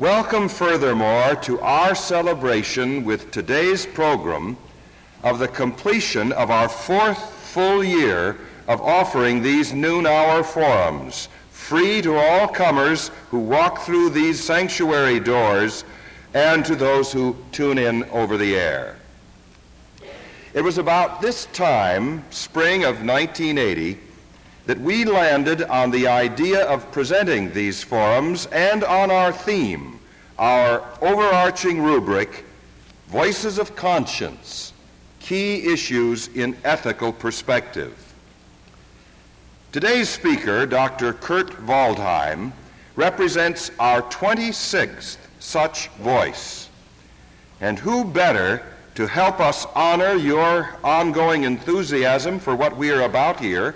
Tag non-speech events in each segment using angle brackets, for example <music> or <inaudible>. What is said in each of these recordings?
Welcome, furthermore, to our celebration with today's program of the completion of our fourth full year of offering these noon hour forums, free to all comers who walk through these sanctuary doors and to those who tune in over the air. It was about this time, spring of 1980, that we landed on the idea of presenting these forums and on our theme, our overarching rubric, Voices of Conscience, Key Issues in Ethical Perspective. Today's speaker, Dr. Kurt Waldheim, represents our 26th such voice. And who better to help us honor your ongoing enthusiasm for what we are about here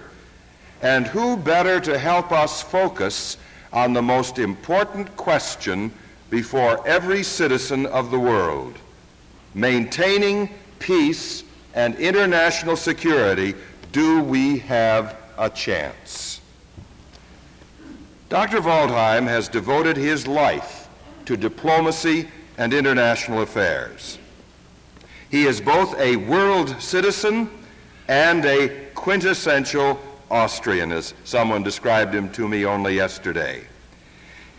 and who better to help us focus on the most important question before every citizen of the world maintaining peace and international security? Do we have a chance? Dr. Waldheim has devoted his life to diplomacy and international affairs. He is both a world citizen and a quintessential Austrian, as someone described him to me only yesterday.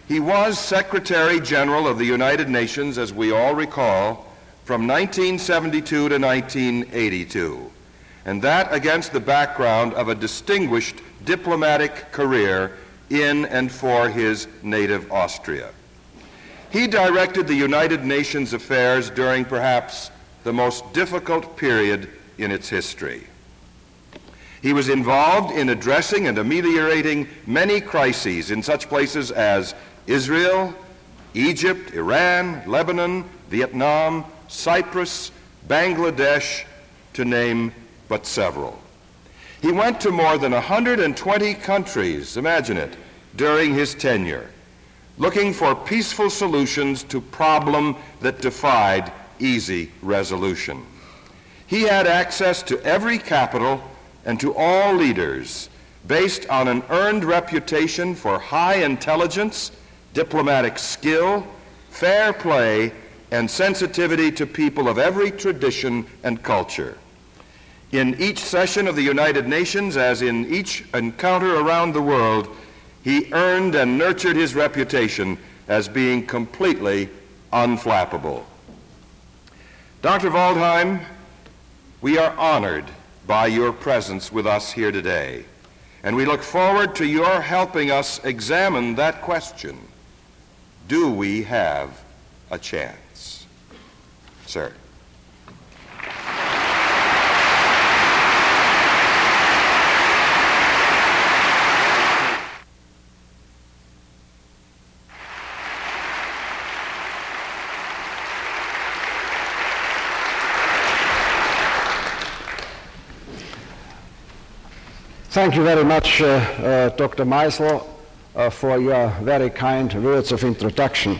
He was Secretary General of the United Nations, as we all recall, from 1972 to 1982, and that against the background of a distinguished diplomatic career in and for his native Austria. He directed the United Nations affairs during perhaps the most difficult period in its history. He was involved in addressing and ameliorating many crises in such places as Israel, Egypt, Iran, Lebanon, Vietnam, Cyprus, Bangladesh, to name but several. He went to more than 120 countries, imagine it, during his tenure, looking for peaceful solutions to problems that defied easy resolution. He had access to every capital and to all leaders based on an earned reputation for high intelligence, diplomatic skill, fair play, and sensitivity to people of every tradition and culture. In each session of the United Nations, as in each encounter around the world, he earned and nurtured his reputation as being completely unflappable. Dr. Waldheim, we are honored by your presence with us here today. And we look forward to your helping us examine that question Do we have a chance? Sir. Thank you very much, uh, uh, Dr. Meisel, uh, for your very kind words of introduction.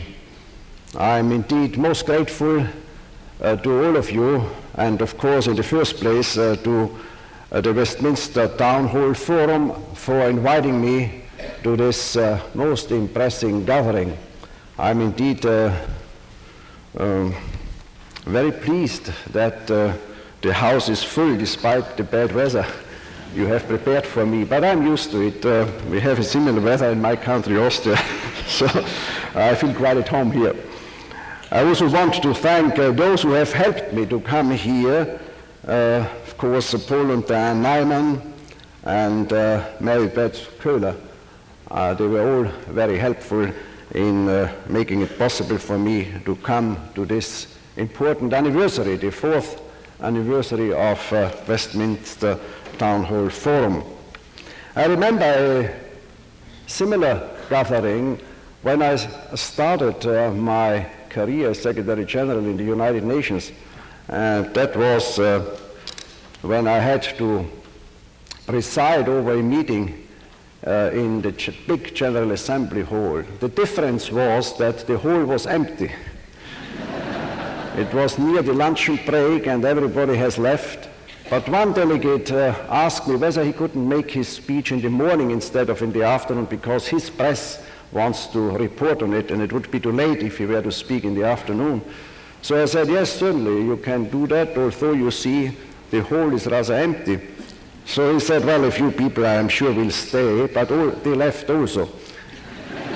I'm indeed most grateful uh, to all of you, and of course, in the first place, uh, to uh, the Westminster Town Hall Forum for inviting me to this most impressive gathering. I'm indeed um, very pleased that the house is full despite the bad weather you have prepared for me, but I'm used to it. Uh, we have a similar weather in my country, Austria, <laughs> so I feel quite at home here. I also want to thank uh, those who have helped me to come here. Uh, of course, uh, Paul and Diane Nyman and uh, Mary Beth Köhler. Uh, they were all very helpful in uh, making it possible for me to come to this important anniversary, the fourth anniversary of Westminster town hall forum. I remember a similar gathering when I started uh, my career as Secretary General in the United Nations. And that was uh, when I had to preside over a meeting uh, in the big General Assembly hall. The difference was that the hall was empty. <laughs> it was near the luncheon break and everybody has left. But one delegate uh, asked me whether he couldn't make his speech in the morning instead of in the afternoon because his press wants to report on it, and it would be too late if he were to speak in the afternoon. So I said, yes, certainly, you can do that, although you see the hall is rather empty. So he said, well, a few people I am sure will stay, but all, they left also.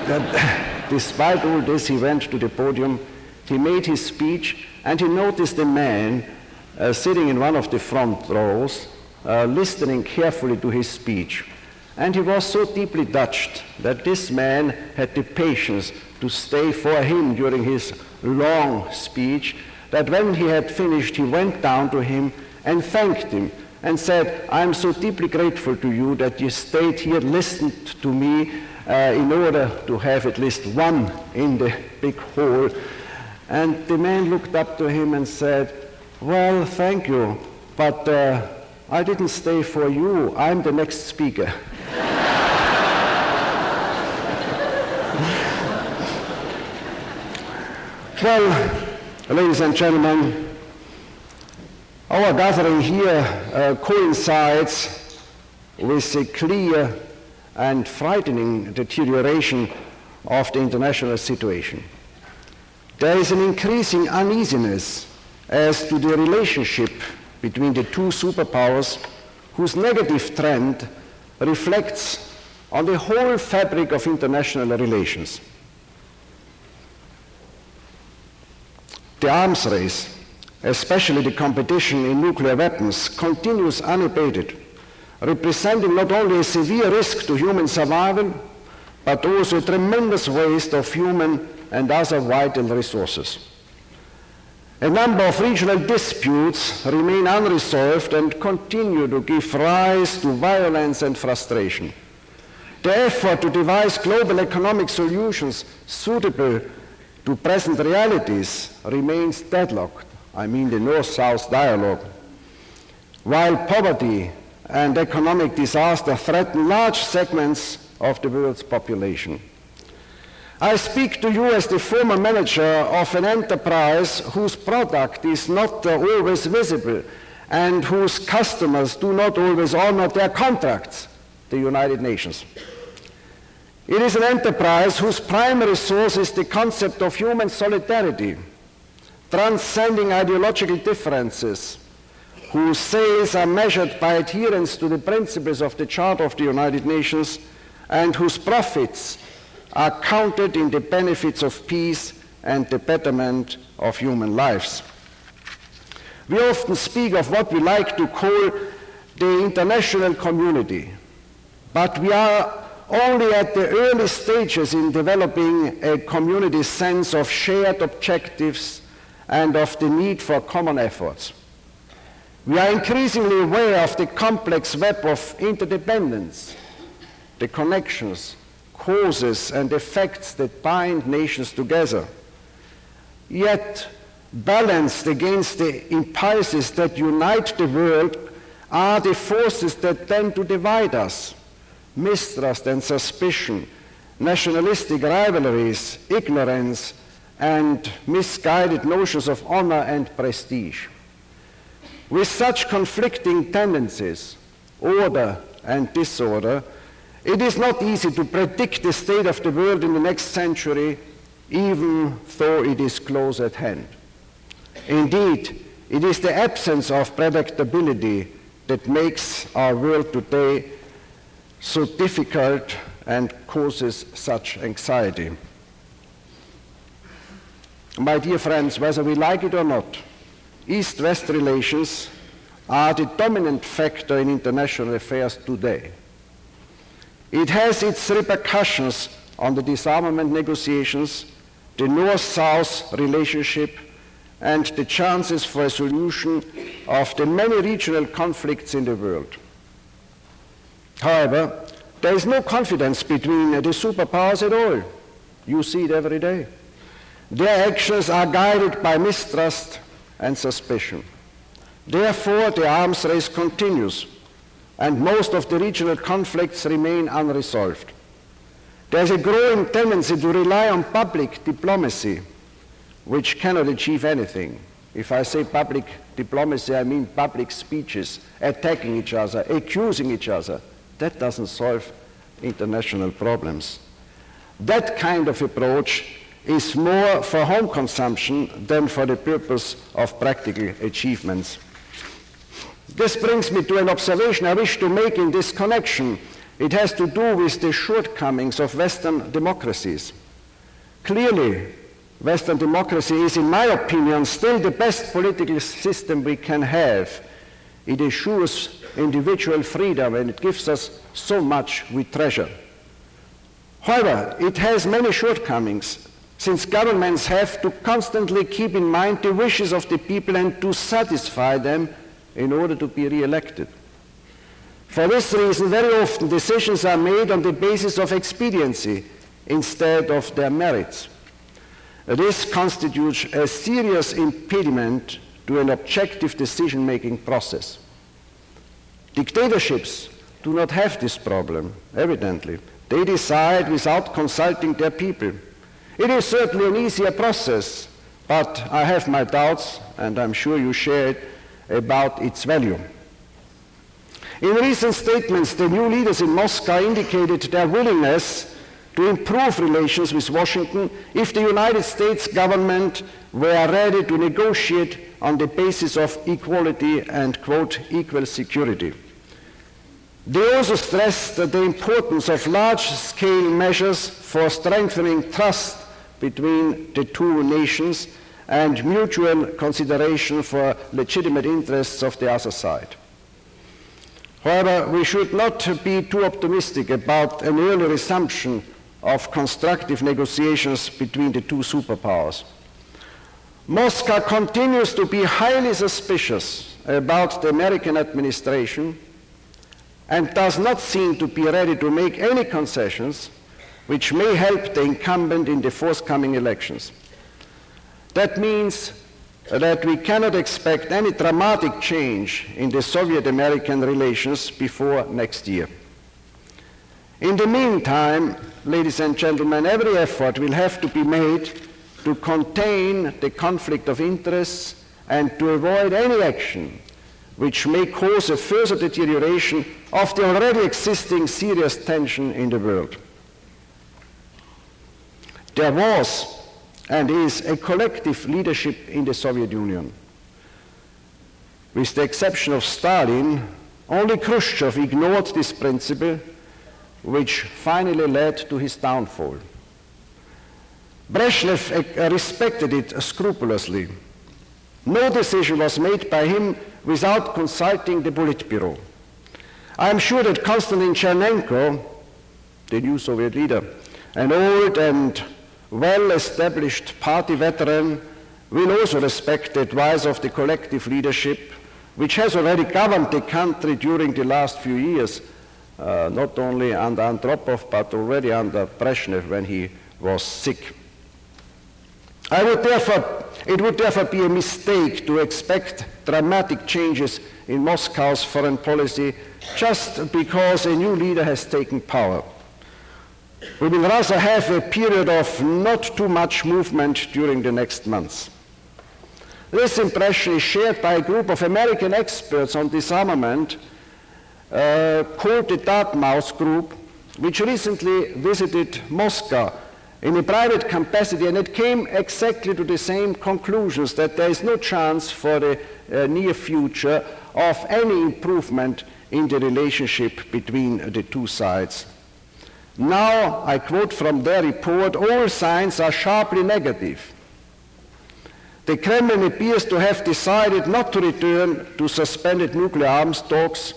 but, <laughs> despite all this, he went to the podium, he made his speech, and he noticed a man uh, sitting in one of the front rows, uh, listening carefully to his speech. And he was so deeply touched that this man had the patience to stay for him during his long speech, that when he had finished, he went down to him and thanked him and said, I'm so deeply grateful to you that you stayed here, listened to me uh, in order to have at least one in the big hall. And the man looked up to him and said, Well, thank you, but uh, I didn't stay for you. I'm the next speaker. <laughs> well, ladies and gentlemen, our gathering here uh, coincides with a clear and frightening deterioration of the international situation. There is an increasing uneasiness as to the relationship between the two superpowers whose negative trend reflects on the whole fabric of international relations. The arms race especially the competition in nuclear weapons, continues unabated, representing not only a severe risk to human survival, but also a tremendous waste of human and other vital resources. A number of regional disputes remain unresolved and continue to give rise to violence and frustration. The effort to devise global economic solutions suitable to present realities remains deadlocked. I mean the North-South dialogue. While poverty and economic disaster threaten large segments of the world's population. I speak to you as the former manager of an enterprise whose product is not uh, always visible and whose customers do not always honor their contracts, the United Nations. It is an enterprise whose primary source is the concept of human solidarity transcending ideological differences, whose sales are measured by adherence to the principles of the Charter of the United Nations, and whose profits are counted in the benefits of peace and the betterment of human lives. We often speak of what we like to call the international community, but we are only at the early stages in developing a community sense of shared objectives and of the need for common efforts. We are increasingly aware of the complex web of interdependence, the connections, causes, and effects that bind nations together. Yet, balanced against the impulses that unite the world are the forces that tend to divide us mistrust and suspicion, nationalistic rivalries, ignorance, and misguided notions of honor and prestige. With such conflicting tendencies, order and disorder, it is not easy to predict the state of the world in the next century, even though it is close at hand. Indeed, it is the absence of predictability that makes our world today so difficult and causes such anxiety. My dear friends, whether we like it or not, East-West relations are the dominant factor in international affairs today. It has its repercussions on the disarmament negotiations, the North-South relationship, and the chances for a solution of the many regional conflicts in the world. However, there is no confidence between the superpowers at all. You see it every day. Their actions are guided by mistrust and suspicion. Therefore, the arms race continues, and most of the regional conflicts remain unresolved. There's a growing tendency to rely on public diplomacy, which cannot achieve anything. If I say public diplomacy, I mean public speeches, attacking each other, accusing each other. That doesn't solve international problems. That kind of approach is more for home consumption than for the purpose of practical achievements. This brings me to an observation I wish to make in this connection. It has to do with the shortcomings of Western democracies. Clearly, Western democracy is, in my opinion, still the best political system we can have. It assures individual freedom and it gives us so much we treasure. However, it has many shortcomings since governments have to constantly keep in mind the wishes of the people and to satisfy them in order to be re-elected. For this reason, very often decisions are made on the basis of expediency instead of their merits. This constitutes a serious impediment to an objective decision-making process. Dictatorships do not have this problem, evidently. They decide without consulting their people. It is certainly an easier process, but I have my doubts, and I'm sure you share it, about its value. In recent statements, the new leaders in Moscow indicated their willingness to improve relations with Washington if the United States government were ready to negotiate on the basis of equality and, quote, equal security. They also stressed the importance of large-scale measures for strengthening trust between the two nations and mutual consideration for legitimate interests of the other side. However, we should not be too optimistic about an early resumption of constructive negotiations between the two superpowers. Moscow continues to be highly suspicious about the American administration and does not seem to be ready to make any concessions which may help the incumbent in the forthcoming elections. That means that we cannot expect any dramatic change in the Soviet American relations before next year. In the meantime, ladies and gentlemen, every effort will have to be made to contain the conflict of interests and to avoid any action which may cause a further deterioration of the already existing serious tension in the world. There was and is a collective leadership in the Soviet Union. With the exception of Stalin, only Khrushchev ignored this principle, which finally led to his downfall. Brezhnev uh, respected it scrupulously. No decision was made by him without consulting the Politburo. I am sure that Konstantin Chernenko, the new Soviet leader, an old and well-established party veteran will also respect the advice of the collective leadership, which has already governed the country during the last few years, uh, not only under Andropov, but already under Brezhnev when he was sick. I would therefore, it would therefore be a mistake to expect dramatic changes in Moscow's foreign policy just because a new leader has taken power. We will rather have a period of not too much movement during the next months. This impression is shared by a group of American experts on disarmament uh, called the Dartmouth Group, which recently visited Moscow in a private capacity, and it came exactly to the same conclusions that there is no chance for the uh, near future of any improvement in the relationship between the two sides. Now, I quote from their report, all signs are sharply negative. The Kremlin appears to have decided not to return to suspended nuclear arms talks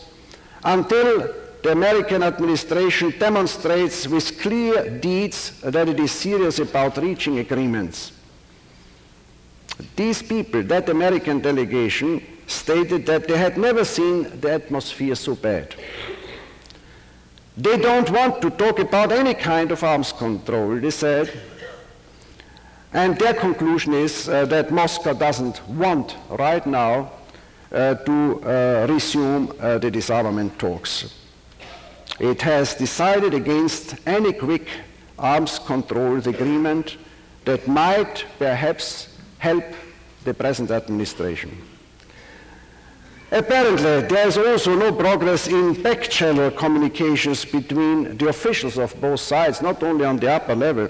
until the American administration demonstrates with clear deeds that it is serious about reaching agreements. These people, that American delegation, stated that they had never seen the atmosphere so bad. They don't want to talk about any kind of arms control, they said. And their conclusion is uh, that Moscow doesn't want right now uh, to uh, resume uh, the disarmament talks. It has decided against any quick arms control agreement that might perhaps help the present administration. Apparently, there is also no progress in back-channel communications between the officials of both sides, not only on the upper level.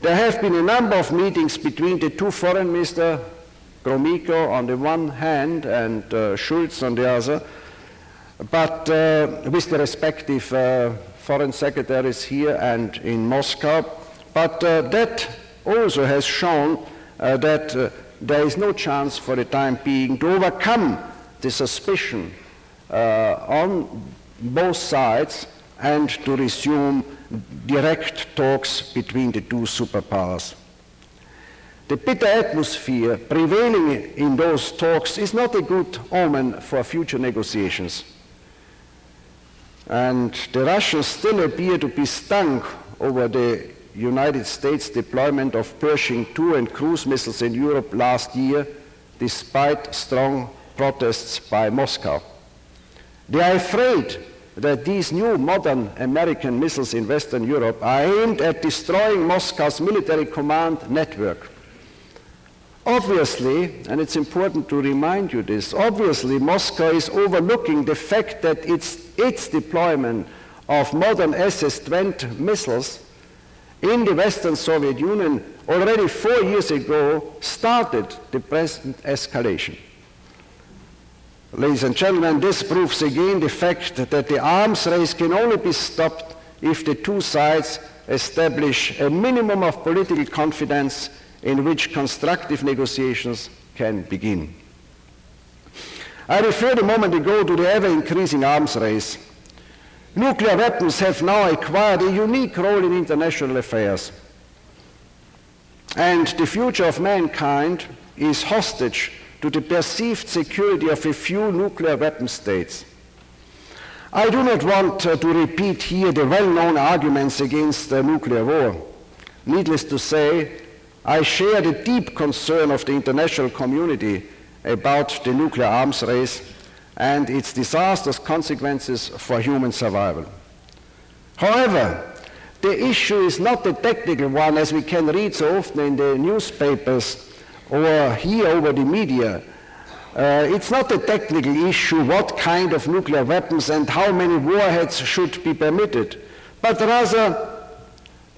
There have been a number of meetings between the two foreign ministers, Gromyko on the one hand and uh, Shultz on the other, but uh, with the respective uh, foreign secretaries here and in Moscow. But uh, that also has shown uh, that uh, there is no chance for the time being to overcome the suspicion uh, on both sides and to resume direct talks between the two superpowers. The bitter atmosphere prevailing in those talks is not a good omen for future negotiations. And the Russians still appear to be stung over the United States deployment of Pershing II and cruise missiles in Europe last year, despite strong protests by Moscow. They are afraid that these new modern American missiles in Western Europe are aimed at destroying Moscow's military command network. Obviously, and it's important to remind you this, obviously Moscow is overlooking the fact that its, its deployment of modern SS-20 missiles in the Western Soviet Union already four years ago started the present escalation. Ladies and gentlemen, this proves again the fact that the arms race can only be stopped if the two sides establish a minimum of political confidence in which constructive negotiations can begin. I referred a moment ago to the ever increasing arms race. Nuclear weapons have now acquired a unique role in international affairs. And the future of mankind is hostage to the perceived security of a few nuclear weapon states. I do not want uh, to repeat here the well-known arguments against the nuclear war. Needless to say, I share the deep concern of the international community about the nuclear arms race and its disastrous consequences for human survival. However, the issue is not a technical one as we can read so often in the newspapers or here over the media. Uh, it's not a technical issue what kind of nuclear weapons and how many warheads should be permitted, but rather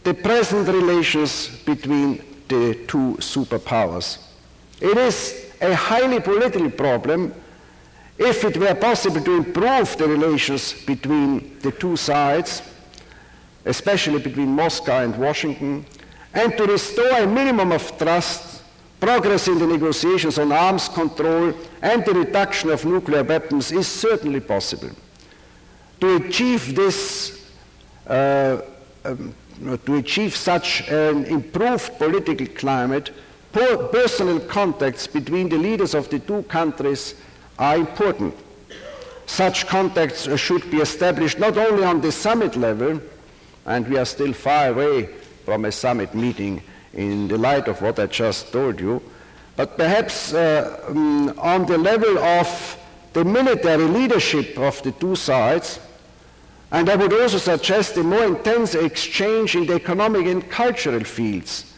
the present relations between the two superpowers. It is a highly political problem. If it were possible to improve the relations between the two sides, especially between Moscow and Washington, and to restore a minimum of trust Progress in the negotiations on arms control and the reduction of nuclear weapons is certainly possible. To achieve this, uh, um, to achieve such an improved political climate, personal contacts between the leaders of the two countries are important. Such contacts should be established not only on the summit level, and we are still far away from a summit meeting in the light of what I just told you, but perhaps uh, um, on the level of the military leadership of the two sides, and I would also suggest a more intense exchange in the economic and cultural fields.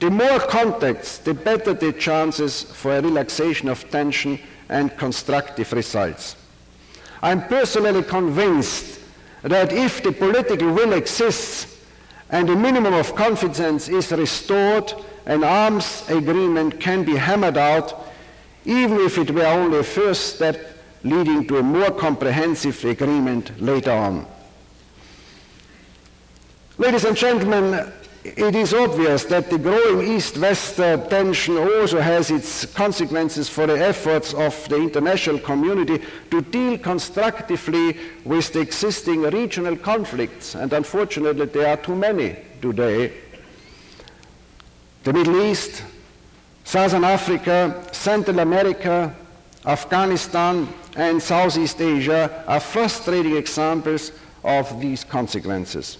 The more contacts, the better the chances for a relaxation of tension and constructive results. I'm personally convinced that if the political will exists, and a minimum of confidence is restored, an arms agreement can be hammered out, even if it were only a first step leading to a more comprehensive agreement later on. Ladies and gentlemen, it is obvious that the growing East-West uh, tension also has its consequences for the efforts of the international community to deal constructively with the existing regional conflicts, and unfortunately there are too many today. The Middle East, Southern Africa, Central America, Afghanistan, and Southeast Asia are frustrating examples of these consequences.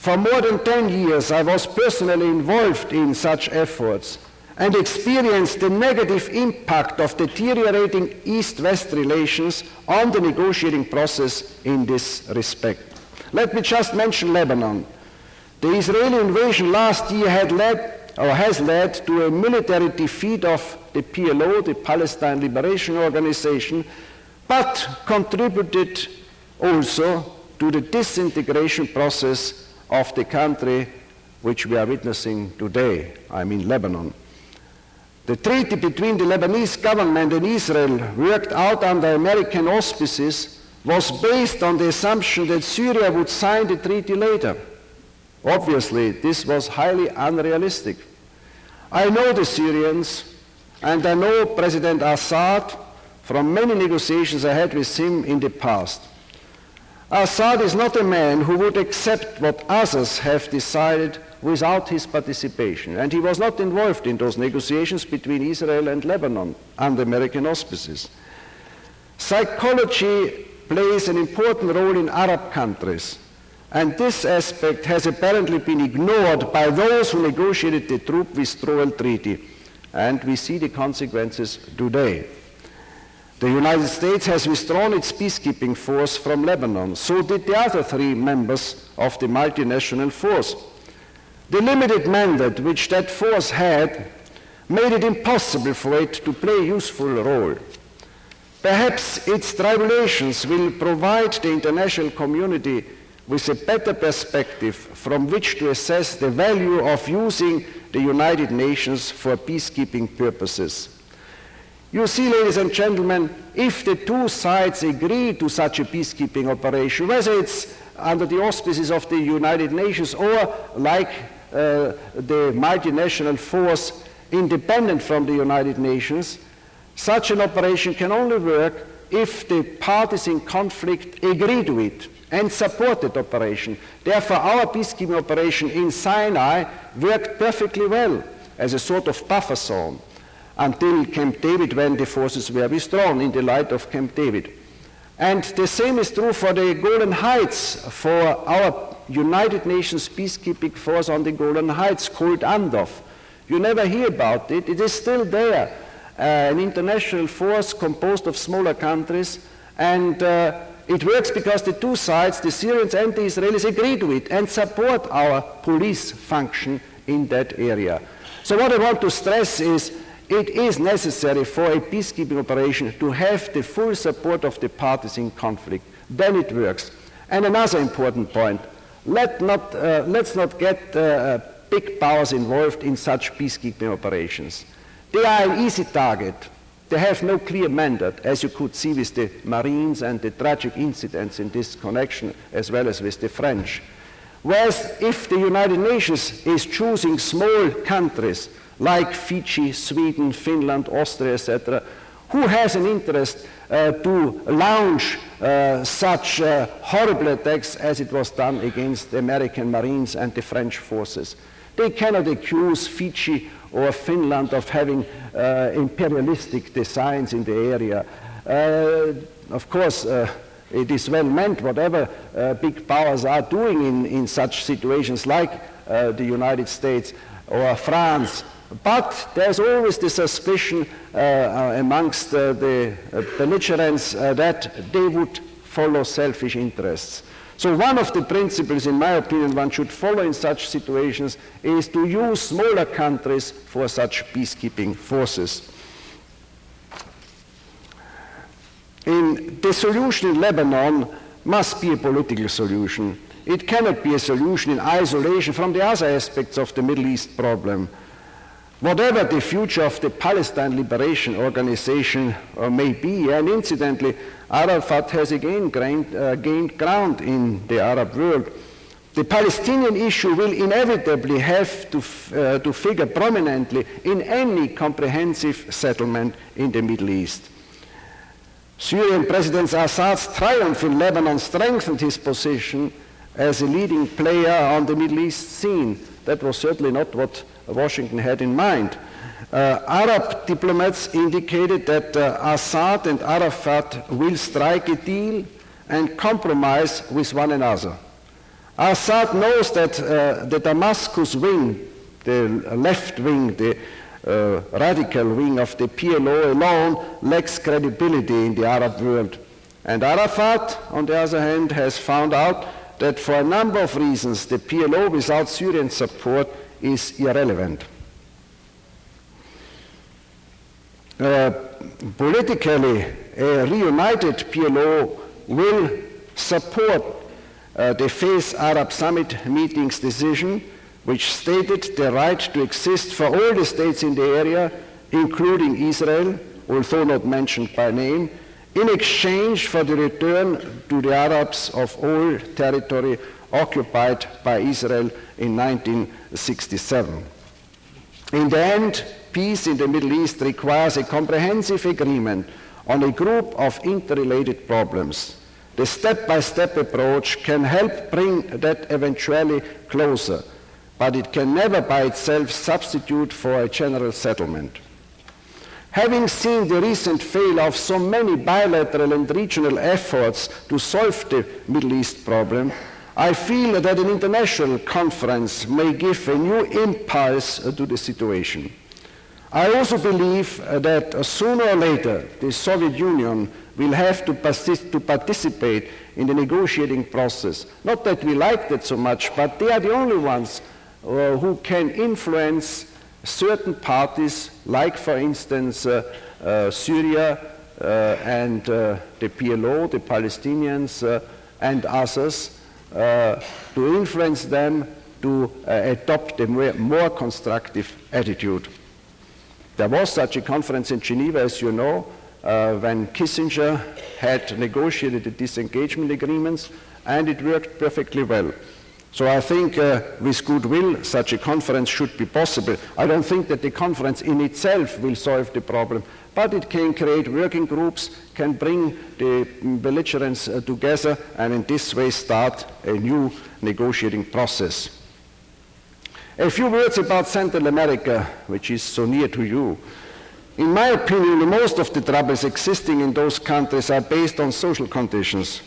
For more than 10 years, I was personally involved in such efforts and experienced the negative impact of deteriorating East-West relations on the negotiating process in this respect. Let me just mention Lebanon. The Israeli invasion last year had led or has led to a military defeat of the PLO, the Palestine Liberation Organization, but contributed also to the disintegration process of the country which we are witnessing today, I mean Lebanon. The treaty between the Lebanese government and Israel, worked out under American auspices, was based on the assumption that Syria would sign the treaty later. Obviously, this was highly unrealistic. I know the Syrians, and I know President Assad from many negotiations I had with him in the past. Assad is not a man who would accept what others have decided without his participation, and he was not involved in those negotiations between Israel and Lebanon under American auspices. Psychology plays an important role in Arab countries, and this aspect has apparently been ignored by those who negotiated the troop withdrawal treaty, and we see the consequences today. The United States has withdrawn its peacekeeping force from Lebanon. So did the other three members of the multinational force. The limited mandate which that force had made it impossible for it to play a useful role. Perhaps its tribulations will provide the international community with a better perspective from which to assess the value of using the United Nations for peacekeeping purposes. You see, ladies and gentlemen, if the two sides agree to such a peacekeeping operation, whether it's under the auspices of the United Nations or like uh, the multinational force independent from the United Nations, such an operation can only work if the parties in conflict agree to it and support that operation. Therefore, our peacekeeping operation in Sinai worked perfectly well as a sort of buffer zone until Camp David when the forces were withdrawn in the light of Camp David. And the same is true for the Golan Heights, for our United Nations peacekeeping force on the Golan Heights called UNDOF. You never hear about it. It is still there, uh, an international force composed of smaller countries, and uh, it works because the two sides, the Syrians and the Israelis, agree to it and support our police function in that area. So what I want to stress is it is necessary for a peacekeeping operation to have the full support of the parties in conflict. Then it works. And another important point let not, uh, let's not get uh, big powers involved in such peacekeeping operations. They are an easy target. They have no clear mandate, as you could see with the Marines and the tragic incidents in this connection, as well as with the French. Whereas if the United Nations is choosing small countries like Fiji, Sweden, Finland, Austria, etc., who has an interest uh, to launch uh, such uh, horrible attacks as it was done against the American Marines and the French forces. They cannot accuse Fiji or Finland of having uh, imperialistic designs in the area. Uh, of course, uh, it is well meant, whatever big powers are doing in, in such situations like the United States or France but there's always the suspicion uh, uh, amongst uh, the uh, belligerents uh, that they would follow selfish interests. So one of the principles, in my opinion, one should follow in such situations is to use smaller countries for such peacekeeping forces. In the solution in Lebanon must be a political solution. It cannot be a solution in isolation from the other aspects of the Middle East problem. Whatever the future of the Palestine Liberation Organization uh, may be, and incidentally, Arafat has again gained, uh, gained ground in the Arab world. The Palestinian issue will inevitably have to, uh, to figure prominently in any comprehensive settlement in the Middle East. Syrian President Assad's triumph in Lebanon strengthened his position as a leading player on the Middle East scene. That was certainly not what Washington had in mind. Uh, Arab diplomats indicated that uh, Assad and Arafat will strike a deal and compromise with one another. Assad knows that uh, the Damascus wing, the left wing, the uh, radical wing of the PLO alone, lacks credibility in the Arab world. And Arafat, on the other hand, has found out that for a number of reasons the PLO without Syrian support is irrelevant. Uh, politically, a reunited PLO will support uh, the Fez Arab Summit meeting's decision, which stated the right to exist for all the states in the area, including Israel, although not mentioned by name, in exchange for the return to the Arabs of all territory occupied by Israel in 1948. 1967. In the end, peace in the Middle East requires a comprehensive agreement on a group of interrelated problems. The step by step approach can help bring that eventually closer, but it can never by itself substitute for a general settlement. Having seen the recent failure of so many bilateral and regional efforts to solve the Middle East problem, I feel that an international conference may give a new impulse to the situation. I also believe that sooner or later the Soviet Union will have to, persist, to participate in the negotiating process. Not that we like that so much, but they are the only ones uh, who can influence certain parties, like, for instance, uh, uh, Syria uh, and uh, the PLO, the Palestinians, uh, and others, to influence them to adopt a more, more constructive attitude. There was such a conference in Geneva, as you know, uh, when Kissinger had negotiated the disengagement agreements, and it worked perfectly well. So I think uh, with goodwill, such a conference should be possible. I don't think that the conference in itself will solve the problem, but it can create working groups, can bring the belligerents uh, together, and in this way start a new negotiating process. A few words about Central America, which is so near to you. In my opinion, most of the troubles existing in those countries are based on social conditions.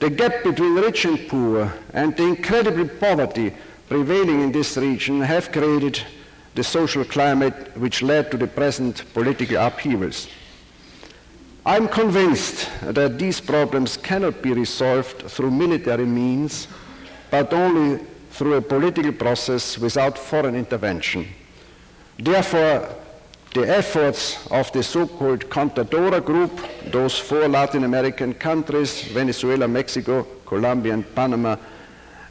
The gap between rich and poor and the incredible poverty prevailing in this region have created the social climate which led to the present political upheavals. I'm convinced that these problems cannot be resolved through military means, but only through a political process without foreign intervention. Therefore, the efforts of the so-called Contadora Group, those four Latin American countries, Venezuela, Mexico, Colombia, and Panama,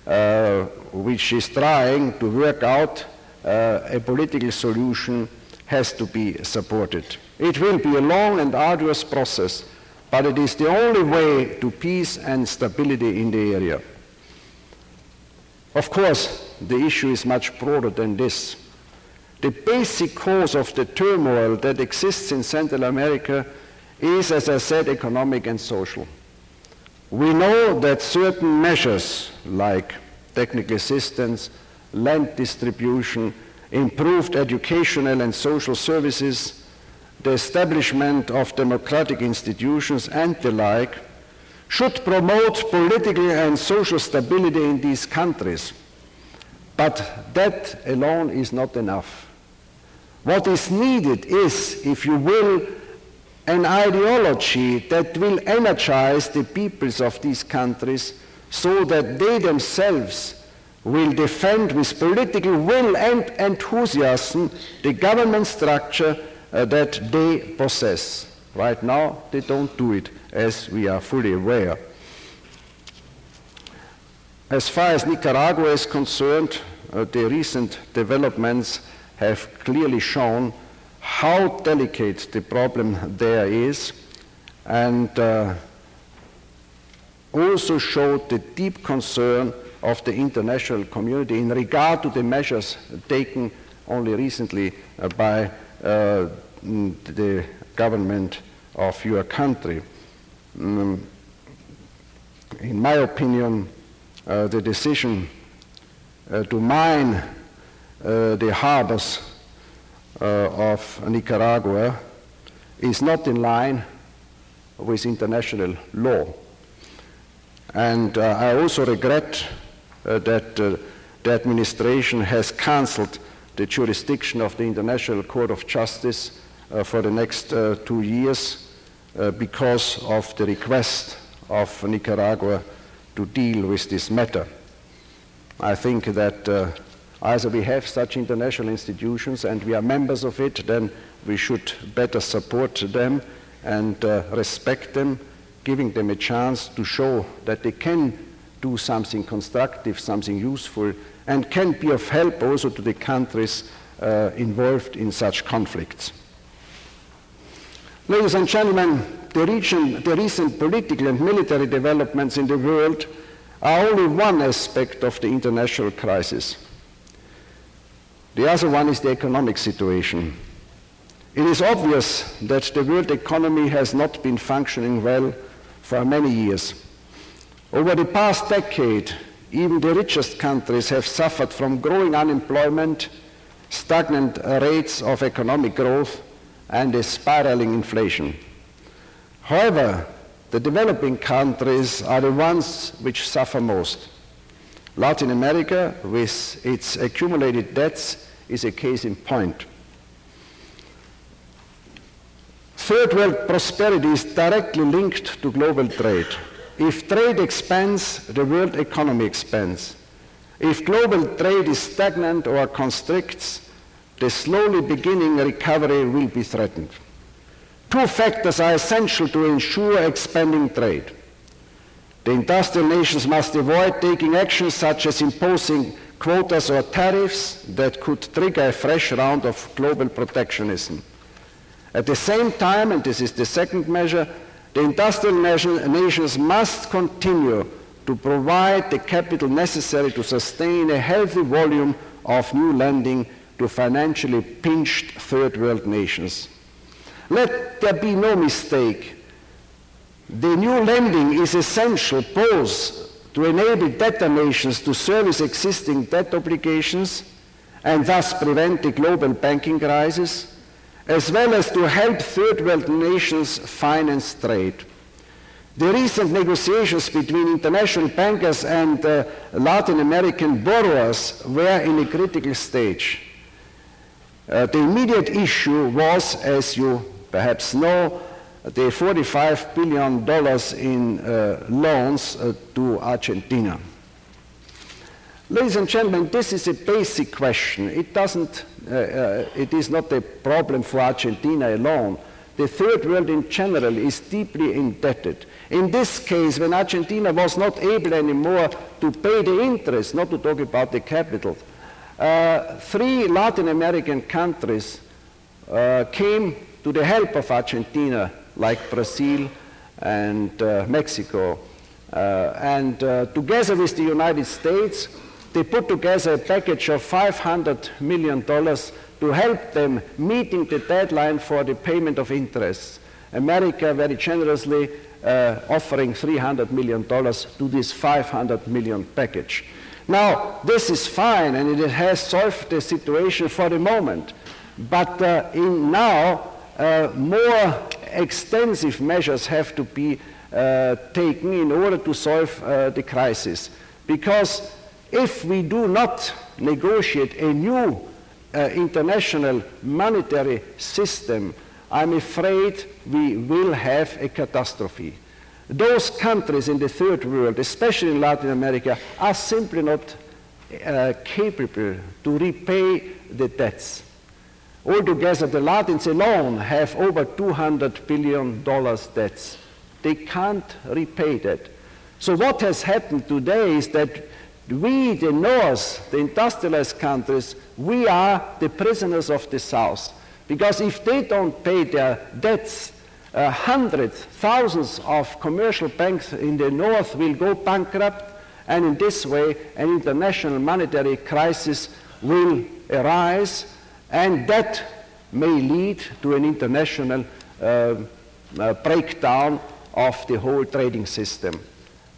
uh, which is trying to work out Uh, a political solution, has to be supported. It will be a long and arduous process, but it is the only way to peace and stability in the area. Of course, the issue is much broader than this. The basic cause of the turmoil that exists in Central America is, as I said, economic and social. We know that certain measures like technical assistance, land distribution, improved educational and social services, the establishment of democratic institutions, and the like, should promote political and social stability in these countries. But that alone is not enough. What is needed is, if you will, an ideology that will energize the peoples of these countries so that they themselves will defend with political will and enthusiasm the government structure uh, that they possess. Right now, they don't do it, as we are fully aware. As far as Nicaragua is concerned, uh, the recent developments have clearly shown how delicate the problem there is and uh, also showed the deep concern of the international community in regard to the measures taken only recently uh, by uh, the government of your country. Um, in my opinion, uh, the decision uh, to mine uh, the harbors uh, of Nicaragua is not in line with international law. And I also regret that the administration has cancelled the jurisdiction of the International Court of Justice uh, for the next uh, two years uh, because of the request of Nicaragua to deal with this matter. I think that Either we have such international institutions and we are members of it, then we should better support them and uh, respect them, giving them a chance to show that they can do something constructive, something useful, and can be of help also to the countries uh, involved in such conflicts. Ladies and gentlemen, the, region, the recent political and military developments in the world are only one aspect of the international crisis. The other one is the economic situation. It is obvious that the world economy has not been functioning well for many years. Over the past decade, even the richest countries have suffered from growing unemployment, stagnant rates of economic growth, and a spiraling inflation. However, the developing countries are the ones which suffer most. Latin America, with its accumulated debts, is a case in point. Third world prosperity is directly linked to global trade. If trade expands, the world economy expands. If global trade is stagnant or constricts, the slowly beginning recovery will be threatened. Two factors are essential to ensure expanding trade. The industrial nations must avoid taking actions such as imposing quotas or tariffs that could trigger a fresh round of global protectionism. At the same time, and this is the second measure, the industrial nations must continue to provide the capital necessary to sustain a healthy volume of new lending to financially pinched third world nations. Let there be no mistake. The new lending is essential both to enable debtor nations to service existing debt obligations and thus prevent the global banking crisis, as well as to help third world nations finance trade. The recent negotiations between international bankers and uh, Latin American borrowers were in a critical stage. Uh, the immediate issue was, as you perhaps know, the $45 billion in uh, loans uh, to Argentina. Ladies and gentlemen, this is a basic question. It, doesn't, uh, uh, it is not a problem for Argentina alone. The third world in general is deeply indebted. In this case, when Argentina was not able anymore to pay the interest, not to talk about the capital, uh, three Latin American countries uh, came to the help of Argentina, like Brazil and uh, Mexico. Uh, and together with the United States, they put together a package of $500 million to help them meeting the deadline for the payment of interest. America very generously uh, offering $300 million to this 500 million package. Now, this is fine and it has solved the situation for the moment. But uh, in now, uh, more extensive measures have to be uh, taken in order to solve uh, the crisis. Because if we do not negotiate a new uh, international monetary system, I'm afraid we will have a catastrophe. Those countries in the third world, especially in Latin America, are simply not uh, capable to repay the debts. Altogether, the Latins alone have over $200 billion debts. They can't repay that. So what has happened today is that we, the North, the industrialized countries, we are the prisoners of the South. Because if they don't pay their debts, uh, hundreds, thousands of commercial banks in the north will go bankrupt, and in this way, an international monetary crisis will arise, and that may lead to an international uh, uh, breakdown of the whole trading system.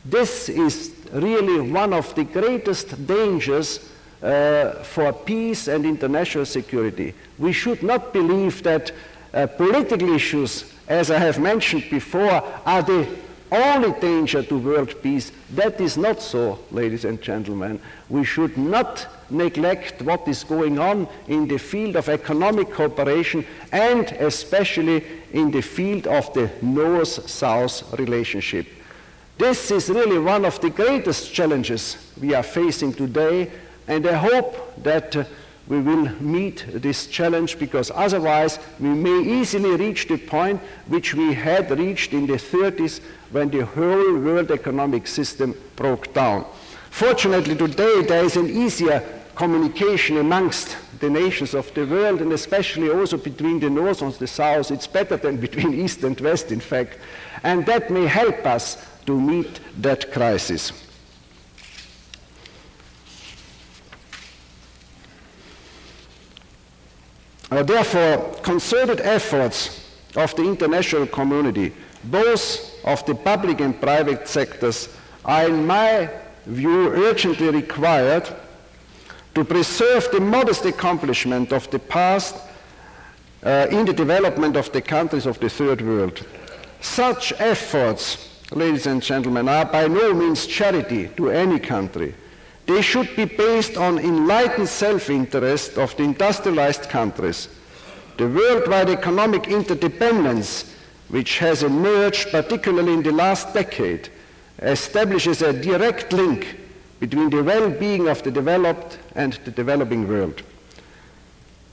This is really one of the greatest dangers uh, for peace and international security. We should not believe that uh, political issues as I have mentioned before, are the only danger to world peace. That is not so, ladies and gentlemen. We should not neglect what is going on in the field of economic cooperation and especially in the field of the North-South relationship. This is really one of the greatest challenges we are facing today And I hope that uh, we will meet this challenge because otherwise we may easily reach the point which we had reached in the 30s when the whole world economic system broke down. Fortunately, today there is an easier communication amongst the nations of the world and especially also between the north and the south. It's better than <laughs> between east and west, in fact. And that may help us to meet that crisis. Uh, therefore, concerted efforts of the international community, both of the public and private sectors, are in my view urgently required to preserve the modest accomplishment of the past uh, in the development of the countries of the third world. Such efforts, ladies and gentlemen, are by no means charity to any country. They should be based on enlightened self-interest of the industrialized countries. The worldwide economic interdependence, which has emerged particularly in the last decade, establishes a direct link between the well-being of the developed and the developing world.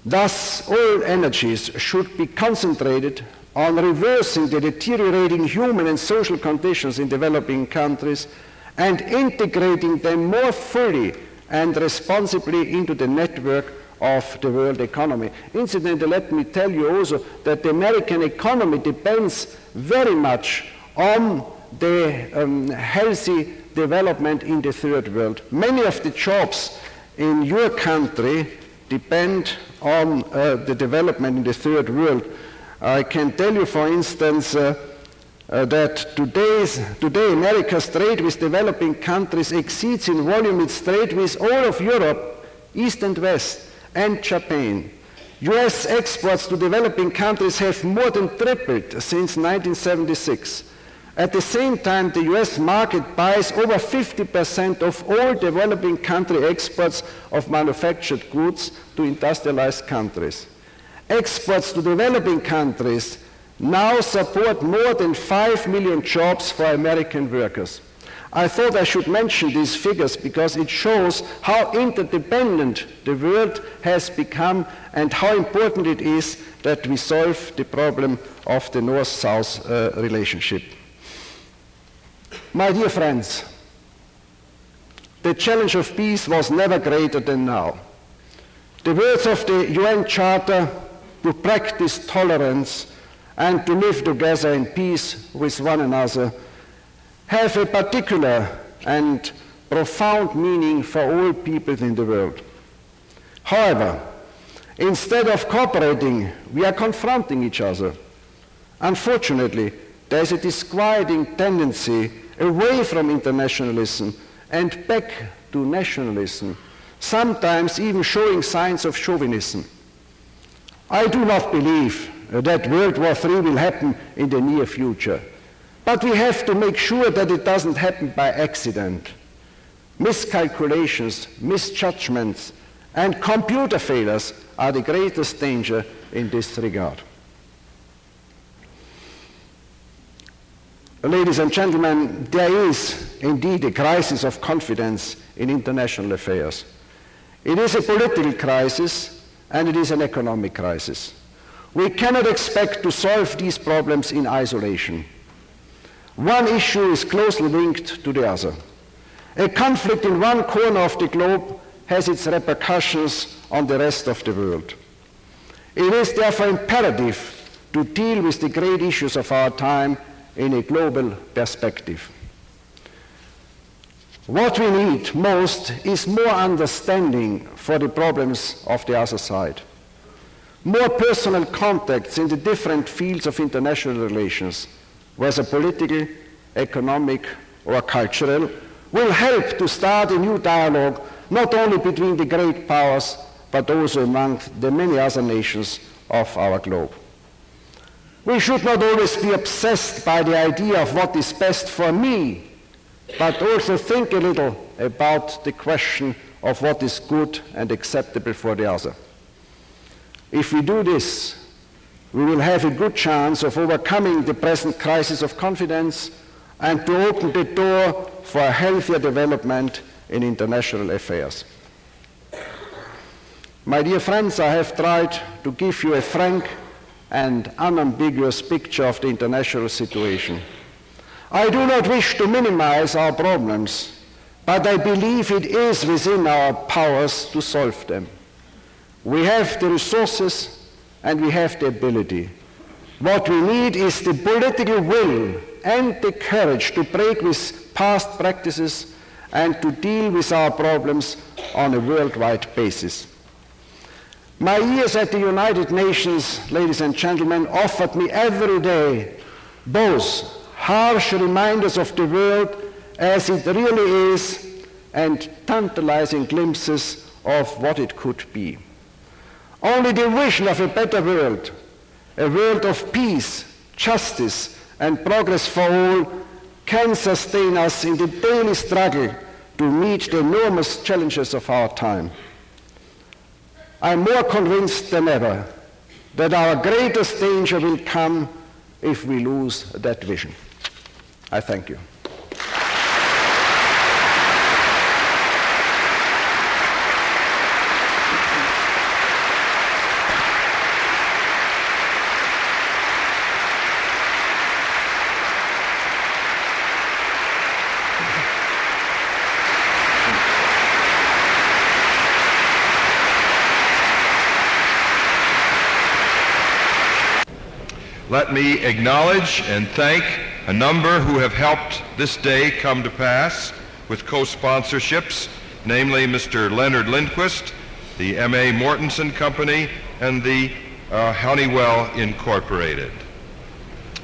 Thus, all energies should be concentrated on reversing the deteriorating human and social conditions in developing countries and integrating them more fully and responsibly into the network of the world economy. Incidentally, let me tell you also that the American economy depends very much on the um, healthy development in the third world. Many of the jobs in your country depend on uh, the development in the third world. I can tell you, for instance, uh, uh, that today's, today America's trade with developing countries exceeds in volume its trade with all of Europe, East and West, and Japan. US exports to developing countries have more than tripled since 1976. At the same time, the US market buys over 50% of all developing country exports of manufactured goods to industrialized countries. Exports to developing countries now support more than 5 million jobs for American workers. I thought I should mention these figures because it shows how interdependent the world has become and how important it is that we solve the problem of the North-South uh, relationship. My dear friends, the challenge of peace was never greater than now. The words of the UN Charter to practice tolerance and to live together in peace with one another have a particular and profound meaning for all peoples in the world. However, instead of cooperating, we are confronting each other. Unfortunately, there is a disquieting tendency away from internationalism and back to nationalism, sometimes even showing signs of chauvinism. I do not believe uh, that World War III will happen in the near future. But we have to make sure that it doesn't happen by accident. Miscalculations, misjudgments, and computer failures are the greatest danger in this regard. Ladies and gentlemen, there is indeed a crisis of confidence in international affairs. It is a political crisis and it is an economic crisis. We cannot expect to solve these problems in isolation. One issue is closely linked to the other. A conflict in one corner of the globe has its repercussions on the rest of the world. It is therefore imperative to deal with the great issues of our time in a global perspective. What we need most is more understanding for the problems of the other side more personal contacts in the different fields of international relations, whether political, economic, or cultural, will help to start a new dialogue not only between the great powers, but also among the many other nations of our globe. We should not always be obsessed by the idea of what is best for me, but also think a little about the question of what is good and acceptable for the other. If we do this, we will have a good chance of overcoming the present crisis of confidence and to open the door for a healthier development in international affairs. My dear friends, I have tried to give you a frank and unambiguous picture of the international situation. I do not wish to minimize our problems, but I believe it is within our powers to solve them. We have the resources and we have the ability. What we need is the political will and the courage to break with past practices and to deal with our problems on a worldwide basis. My years at the United Nations, ladies and gentlemen, offered me every day both harsh reminders of the world as it really is and tantalizing glimpses of what it could be. Only the vision of a better world, a world of peace, justice, and progress for all can sustain us in the daily struggle to meet the enormous challenges of our time. I'm more convinced than ever that our greatest danger will come if we lose that vision. I thank you. Let me acknowledge and thank a number who have helped this day come to pass with co-sponsorships, namely Mr. Leonard Lindquist, the M.A. Mortenson Company, and the uh, Honeywell Incorporated.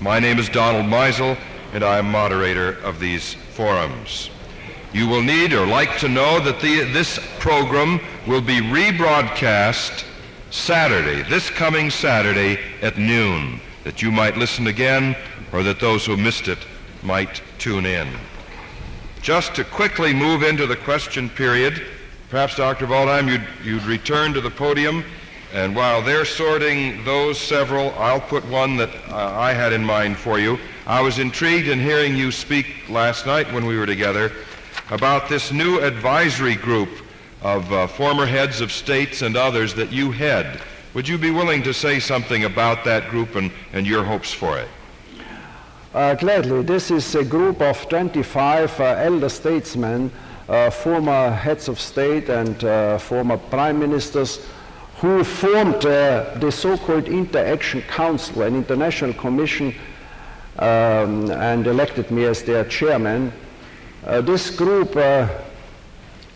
My name is Donald Meisel, and I am moderator of these forums. You will need or like to know that the, this program will be rebroadcast Saturday, this coming Saturday at noon that you might listen again or that those who missed it might tune in. Just to quickly move into the question period, perhaps Dr. Waldheim, you'd, you'd return to the podium, and while they're sorting those several, I'll put one that uh, I had in mind for you. I was intrigued in hearing you speak last night when we were together about this new advisory group of uh, former heads of states and others that you head. Would you be willing to say something about that group and, and your hopes for it? Uh, gladly. This is a group of 25 uh, elder statesmen, uh, former heads of state and uh, former prime ministers, who formed uh, the so-called Interaction Council, an international commission, um, and elected me as their chairman. Uh, this group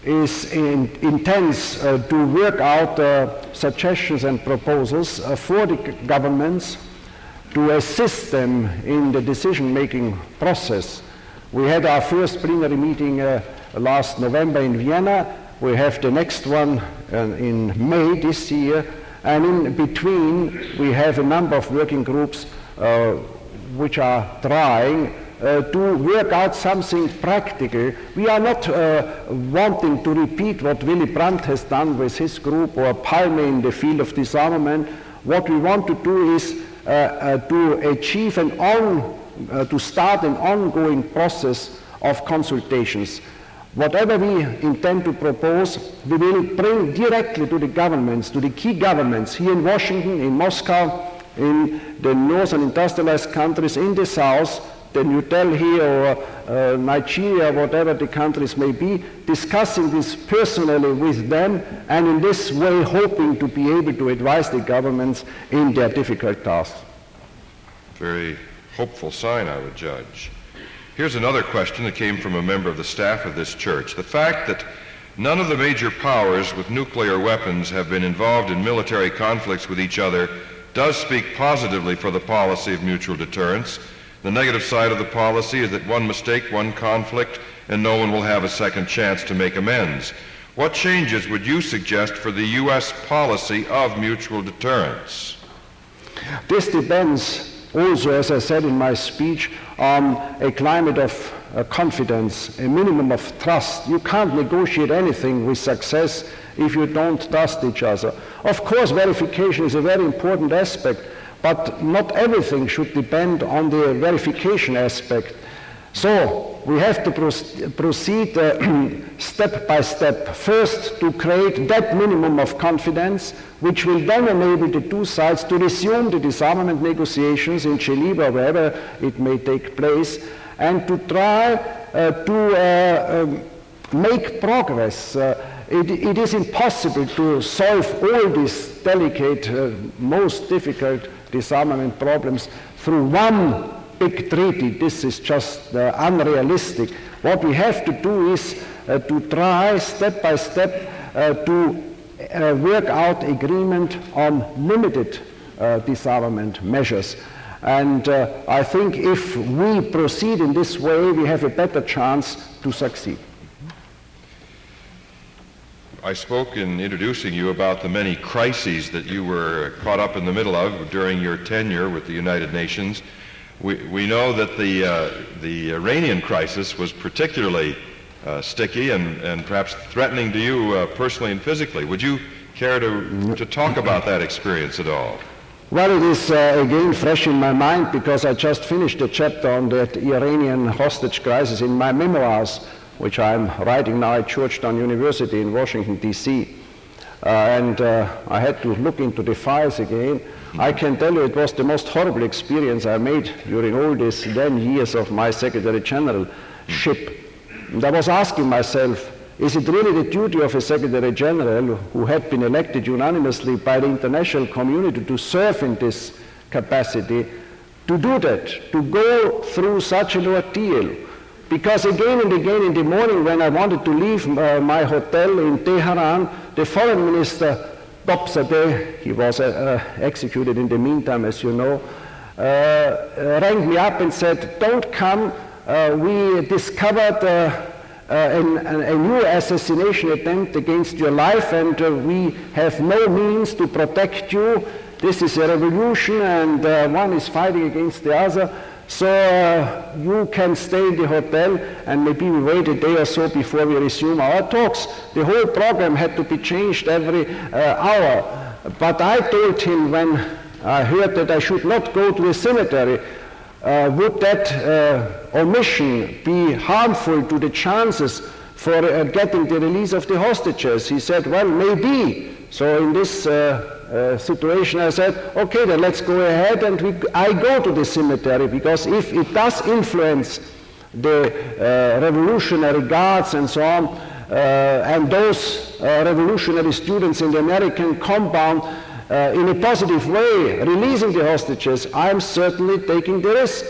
is in, intends to work out suggestions and proposals for the governments to assist them in the decision-making process. We had our first plenary meeting uh, last November in Vienna. We have the next one uh, in May this year. And in between, we have a number of working groups uh, which are trying uh, to work out something practical. We are not uh, wanting to repeat what Willy Brandt has done with his group or Palme in the field of disarmament. What we want to do is to achieve an on, uh, to start an ongoing process of consultations. Whatever we intend to propose, we will bring directly to the governments, to the key governments here in Washington, in Moscow, in the northern industrialized countries, in the south, the New Delhi or uh, Nigeria, whatever the countries may be, discussing this personally with them, and in this way hoping to be able to advise the governments in their difficult tasks. Very hopeful sign, I would judge. Here's another question that came from a member of the staff of this church. The fact that none of the major powers with nuclear weapons have been involved in military conflicts with each other does speak positively for the policy of mutual deterrence the negative side of the policy is that one mistake, one conflict, and no one will have a second chance to make amends. What changes would you suggest for the U.S. policy of mutual deterrence? This depends also, as I said in my speech, on a climate of uh, confidence, a minimum of trust. You can't negotiate anything with success if you don't trust each other. Of course, verification is a very important aspect, but not everything should depend on the verification aspect. So we have to proceed uh, <clears throat> step by step. First, to create that minimum of confidence, which will then enable the two sides to resume the disarmament negotiations in Geneva, wherever it may take place, and to try uh, to uh, um, make progress. Uh, it, it is impossible to solve all these delicate, uh, most difficult disarmament problems through one big treaty. This is just uh, unrealistic. What we have to do is uh, to try step by step uh, to uh, work out agreement on limited uh, disarmament measures. And uh, I think if we proceed in this way, we have a better chance to succeed. I spoke in introducing you about the many crises that you were caught up in the middle of during your tenure with the United Nations. We, we know that the, uh, the Iranian crisis was particularly uh, sticky and, and perhaps threatening to you uh, personally and physically. Would you care to, to talk about that experience at all? Well, it is uh, again fresh in my mind because I just finished a chapter on the Iranian hostage crisis in my memoirs, which I'm writing now at Georgetown University in Washington, D.C. Uh, and uh, I had to look into the files again. I can tell you it was the most horrible experience I made during all these 10 years of my Secretary Generalship. And I was asking myself, is it really the duty of a Secretary General who had been elected unanimously by the international community to serve in this capacity to do that, to go through such an ordeal? Because again and again in the morning when I wanted to leave uh, my hotel in Tehran, the foreign minister Ghotbzadeh, he was uh, uh, executed in the meantime, as you know, uh, uh rang me up and said, don't come, uh, we discovered an, a new assassination attempt against your life and we have no means to protect you. This is a revolution and one is fighting against the other. So uh, you can stay in the hotel and maybe we wait a day or so before we resume our talks. The whole program had to be changed every uh, hour. But I told him when I heard that I should not go to the cemetery, uh, would that uh, omission be harmful to the chances for uh, getting the release of the hostages? He said, well, maybe. So in this uh, situation, I said, okay, then let's go ahead and we, I go to the cemetery because if it does influence the uh, revolutionary guards and so on, uh, and those uh, revolutionary students in the American compound uh, in a positive way, releasing the hostages, I'm certainly taking the risk.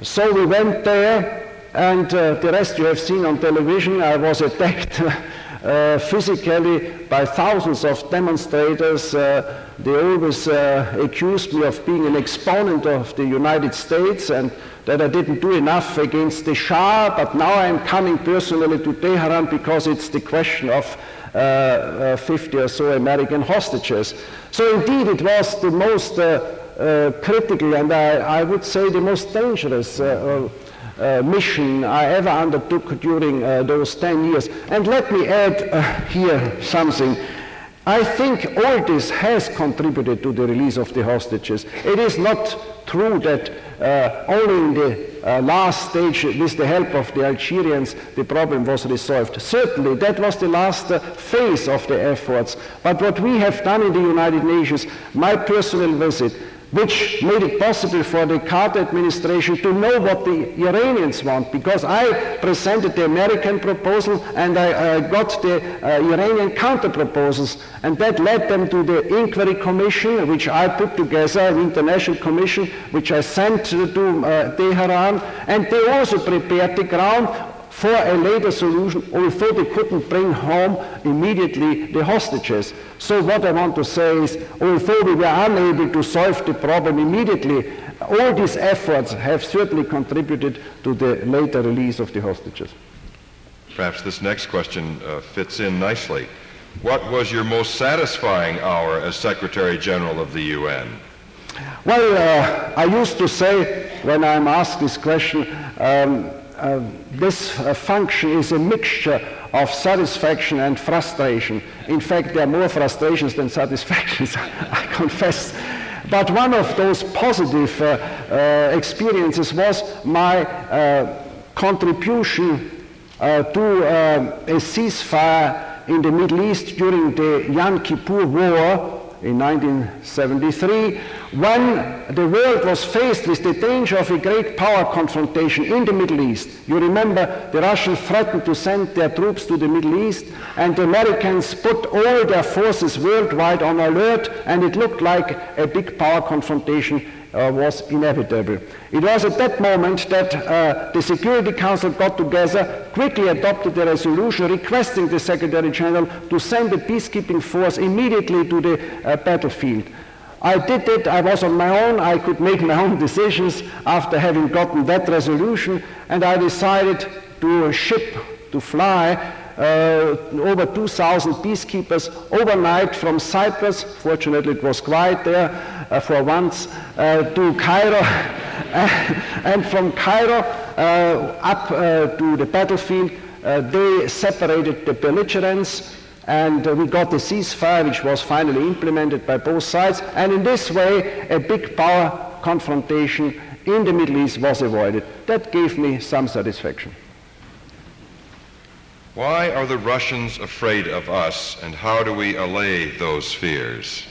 So we went there, and the rest you have seen on television. I was attacked <laughs> uh, physically by thousands of demonstrators. Uh, they always uh, accused me of being an exponent of the United States and that I didn't do enough against the Shah, but now I'm coming personally to Tehran because it's the question of uh, uh, 50 or so American hostages. So indeed it was the most critical and I, I, would say the most dangerous uh, mission I ever undertook during uh, those 10 years. And let me add uh, here something. I think all this has contributed to the release of the hostages. It is not true that uh, only in the uh, last stage, with the help of the Algerians, the problem was resolved. Certainly, that was the last uh, phase of the efforts. But what we have done in the United Nations, my personal visit, which made it possible for the Carter administration to know what the Iranians want, because I presented the American proposal and I uh, got the uh, Iranian counter proposals, and that led them to the inquiry commission, which I put together, an international commission, which I sent to uh, Tehran, and they also prepared the ground for a later solution, although they couldn't bring home immediately the hostages. So what I want to say is, although we were unable to solve the problem immediately, all these efforts have certainly contributed to the later release of the hostages. Perhaps this next question uh, fits in nicely. What was your most satisfying hour as Secretary General of the UN? Well, uh, I used to say when I'm asked this question, um, uh, this uh, function is a mixture of satisfaction and frustration. In fact, there are more frustrations than satisfactions, <laughs> I confess. But one of those positive uh, uh experiences was my uh, contribution to a ceasefire in the Middle East during the Yom Kippur War in 1973, when the world was faced with the danger of a great power confrontation in the Middle East. You remember the Russians threatened to send their troops to the Middle East, and the Americans put all their forces worldwide on alert, and it looked like a big power confrontation uh, was inevitable. It was at that moment that uh, the Security Council got together, quickly adopted a resolution requesting the Secretary General to send a peacekeeping force immediately to the uh, battlefield. I did it, I was on my own, I could make my own decisions after having gotten that resolution, and I decided to ship, to fly uh, over 2,000 peacekeepers overnight from Cyprus, fortunately it was quiet there uh, for once, uh, to Cairo, <laughs> and from Cairo uh, up uh, to the battlefield. Uh, they separated the belligerents and we got the ceasefire which was finally implemented by both sides and in this way a big power confrontation in the Middle East was avoided. That gave me some satisfaction. Why are the Russians afraid of us, and how do we allay those fears?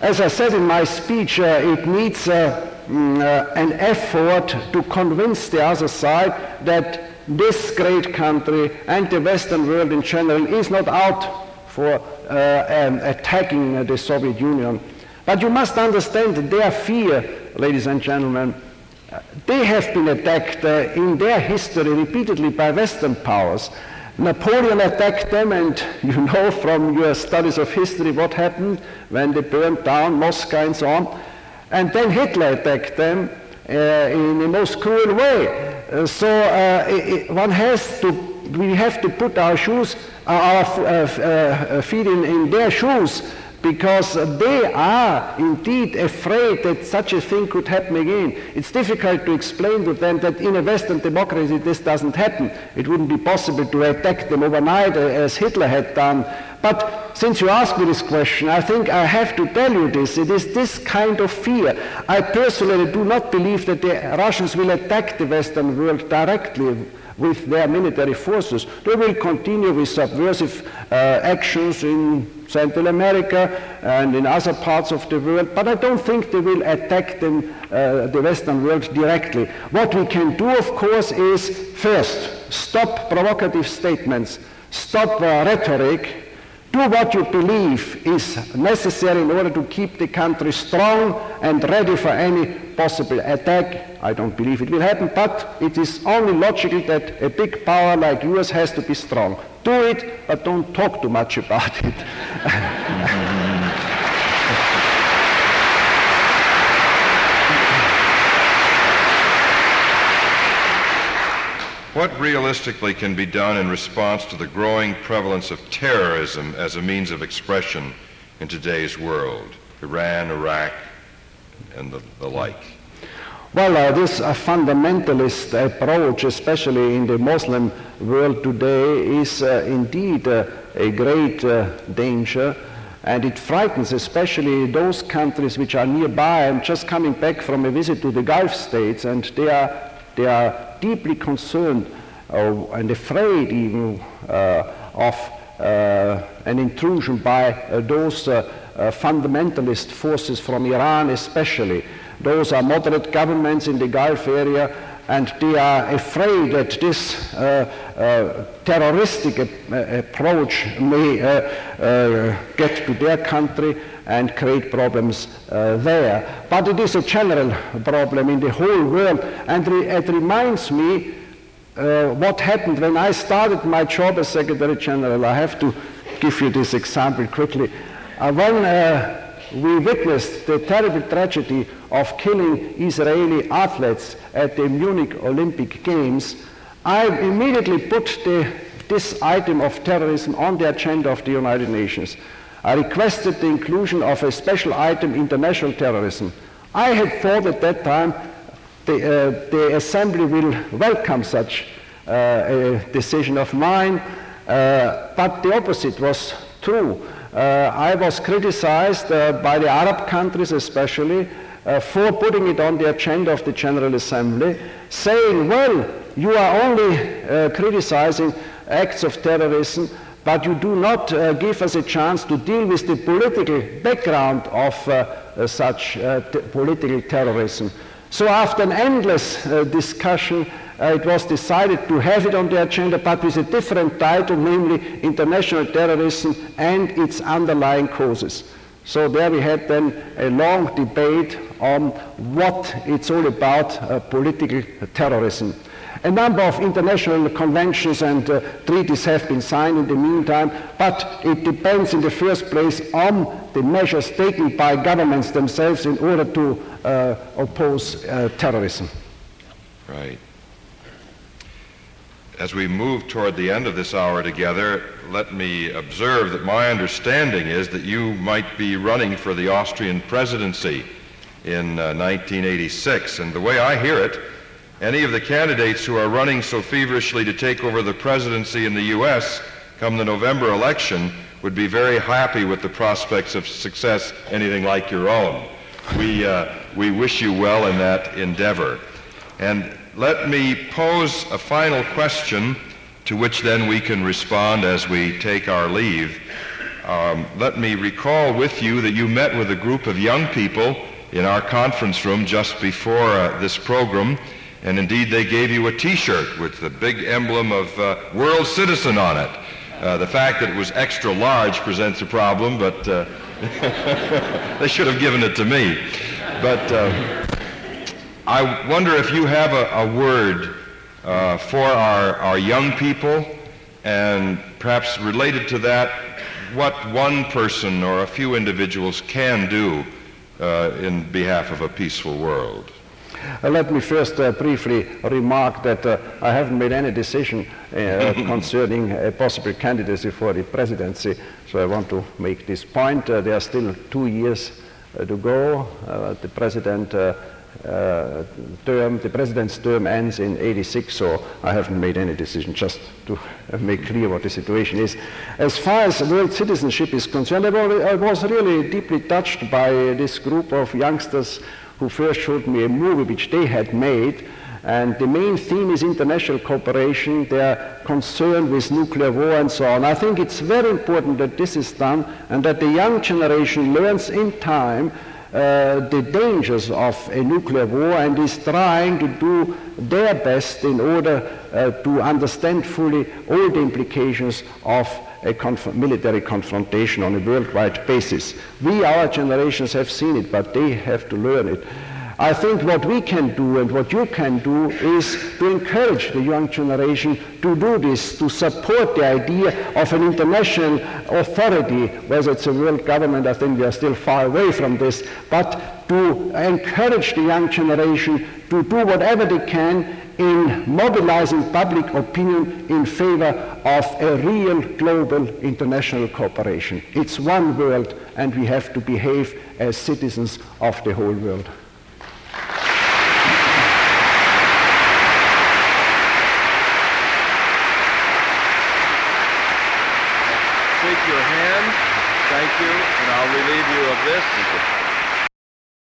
As I said in my speech, uh, it needs uh, mm, uh, an effort to convince the other side that this great country and the Western world in general is not out for uh, um, attacking the Soviet Union. But you must understand their fear, ladies and gentlemen, they have been attacked uh, in their history repeatedly by Western powers. Napoleon attacked them, and <laughs> you know from your studies of history what happened when they burned down Moscow and so on. And then Hitler attacked them uh, in the most cruel way. So uh, it, one has to, we have to put our shoes, our uh, uh, feet in, in their shoes because they are indeed afraid that such a thing could happen again. It's difficult to explain to them that in a Western democracy this doesn't happen. It wouldn't be possible to attack them overnight uh, as Hitler had done. But since you asked me this question, I think I have to tell you this. It is this kind of fear. I personally do not believe that the Russians will attack the Western world directly with their military forces. They will continue with subversive uh, actions in Central America and in other parts of the world, but I don't think they will attack them, uh, the Western world directly. What we can do, of course, is first, stop provocative statements, stop uh, rhetoric, do what you believe is necessary in order to keep the country strong and ready for any possible attack. I don't believe it will happen, but it is only logical that a big power like US has to be strong. Do it, but don't talk too much about it. What realistically can be done in response to the growing prevalence of terrorism as a means of expression in today's world? Iran, Iraq, and the, the like. Well, uh, this uh, fundamentalist approach, especially in the Muslim world today, is uh, indeed uh, a great uh, danger. And it frightens especially those countries which are nearby. I'm just coming back from a visit to the Gulf states, and they are, they are deeply concerned uh, and afraid even of an intrusion by those fundamentalist forces from Iran especially. Those are moderate governments in the Gulf area and they are afraid that this uh, uh, terroristic approach may uh, get to their country and create problems uh, there. But it is a general problem in the whole world, and re- it reminds me uh, what happened when I started my job as Secretary General. I have to give you this example quickly. Uh, when uh, we witnessed the terrible tragedy of killing Israeli athletes at the Munich Olympic Games, I immediately put the, this item of terrorism on the agenda of the United Nations. I requested the inclusion of a special item, international terrorism. I had thought at that time the, uh, the Assembly will welcome such uh, a decision of mine, uh, but the opposite was true. Uh, I was criticized uh, by the Arab countries especially uh, for putting it on the agenda of the General Assembly, saying, well, you are only uh, criticizing acts of terrorism, but you do not uh, give us a chance to deal with the political background of uh, such political terrorism. So after an endless discussion, uh, it was decided to have it on the agenda, but with a different title, namely International Terrorism and its underlying causes. So there we had then a long debate on what it's all about, uh, political terrorism. A number of international conventions and uh, treaties have been signed in the meantime, but it depends in the first place on the measures taken by governments themselves in order to uh, oppose uh, terrorism. Right. As we move toward the end of this hour together, let me observe that my understanding is that you might be running for the Austrian presidency in uh, 1986. And the way I hear it, any of the candidates who are running so feverishly to take over the presidency in the U.S. come the November election would be very happy with the prospects of success anything like your own. We, uh, we wish you well in that endeavor. And let me pose a final question to which then we can respond as we take our leave. Um, let me recall with you that you met with a group of young people in our conference room just before uh, this program, and indeed they gave you a T-shirt with the big emblem of uh, World Citizen on it. Uh, the fact that it was extra large presents a problem, but uh, <laughs> they should have given it to me. But uh, I wonder if you have a, a word uh, for our, our young people, and perhaps related to that, what one person or a few individuals can do uh, in behalf of a peaceful world. Uh, let me first uh, briefly remark that uh, I haven't made any decision uh, <laughs> concerning a possible candidacy for the presidency, so I want to make this point. Uh, there are still two years to go. the president uh, term, the president's term ends in 86, so I haven't made any decision, just to <laughs> make clear what the situation is. As far as world citizenship is concerned, I was really deeply touched by this group of youngsters who first showed me a movie which they had made, and the main theme is international cooperation, their concern with nuclear war and so on. I think it's very important that this is done and that the young generation learns in time uh, the dangers of a nuclear war and is trying to do their best in order uh, to understand fully all the implications of a conf- military confrontation on a worldwide basis. We, our generations, have seen it, but they have to learn it. I think what we can do and what you can do is to encourage the young generation to do this, to support the idea of an international authority, whether it's a world government, I think we are still far away from this, but to encourage the young generation to do whatever they can in mobilizing public opinion in favor of a real global international cooperation. It's one world, and we have to behave as citizens of the whole world. Thank